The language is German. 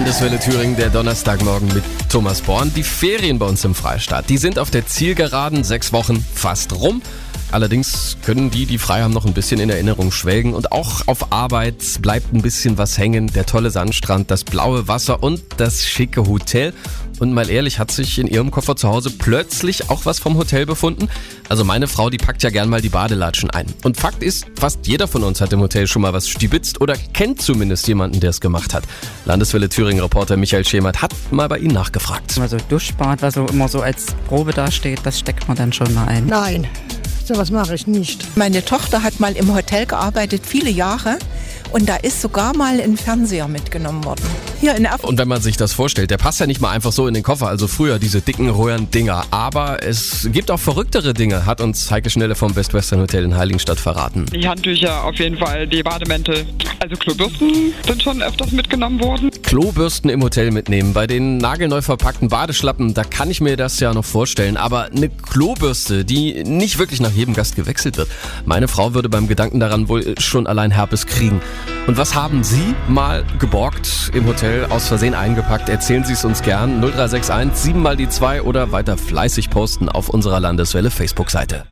Landeswelle Thüringen, der Donnerstagmorgen mit Thomas Born. Die Ferien bei uns im Freistaat, die sind auf der Zielgeraden, sechs Wochen fast rum. Allerdings können die, die frei haben, noch ein bisschen in Erinnerung schwelgen. Und auch auf Arbeit bleibt ein bisschen was hängen. Der tolle Sandstrand, das blaue Wasser und das schicke Hotel. Und mal ehrlich, hat sich in ihrem Koffer zu Hause plötzlich auch was vom Hotel befunden? Also meine Frau, die packt ja gern mal die Badelatschen ein. Und Fakt ist, fast jeder von uns hat im Hotel schon mal was stibitzt oder kennt zumindest jemanden, der es gemacht hat. Landeswelle Thüringen-Reporter Michael Schemert hat mal bei Ihnen nachgefragt. Also Duschbad, was so immer so als Probe dasteht, das steckt man dann schon mal ein. Nein, sowas mache ich nicht. Meine Tochter hat mal im Hotel gearbeitet, viele Jahre. Und da ist sogar mal ein Fernseher mitgenommen worden. Hier in Erfurt. Und wenn man sich das vorstellt, der passt ja nicht mal einfach so in den Koffer, also früher diese dicken Röhrendinger. Aber es gibt auch verrücktere Dinge, hat uns Heike Schnelle vom Best Western Hotel in Heiligenstadt verraten. Die Handtücher auf jeden Fall, die Bademäntel. Also Klobürsten sind schon öfters mitgenommen worden. Klobürsten im Hotel mitnehmen. Bei den nagelneu verpackten Badeschlappen, da kann ich mir das ja noch vorstellen. Aber eine Klobürste, die nicht wirklich nach jedem Gast gewechselt wird. Meine Frau würde beim Gedanken daran wohl schon allein Herpes kriegen. Und was haben Sie mal geborgt im Hotel, aus Versehen eingepackt? Erzählen Sie es uns gern. 0361 7 mal die 2 oder weiter fleißig posten auf unserer Landeswelle Facebook-Seite.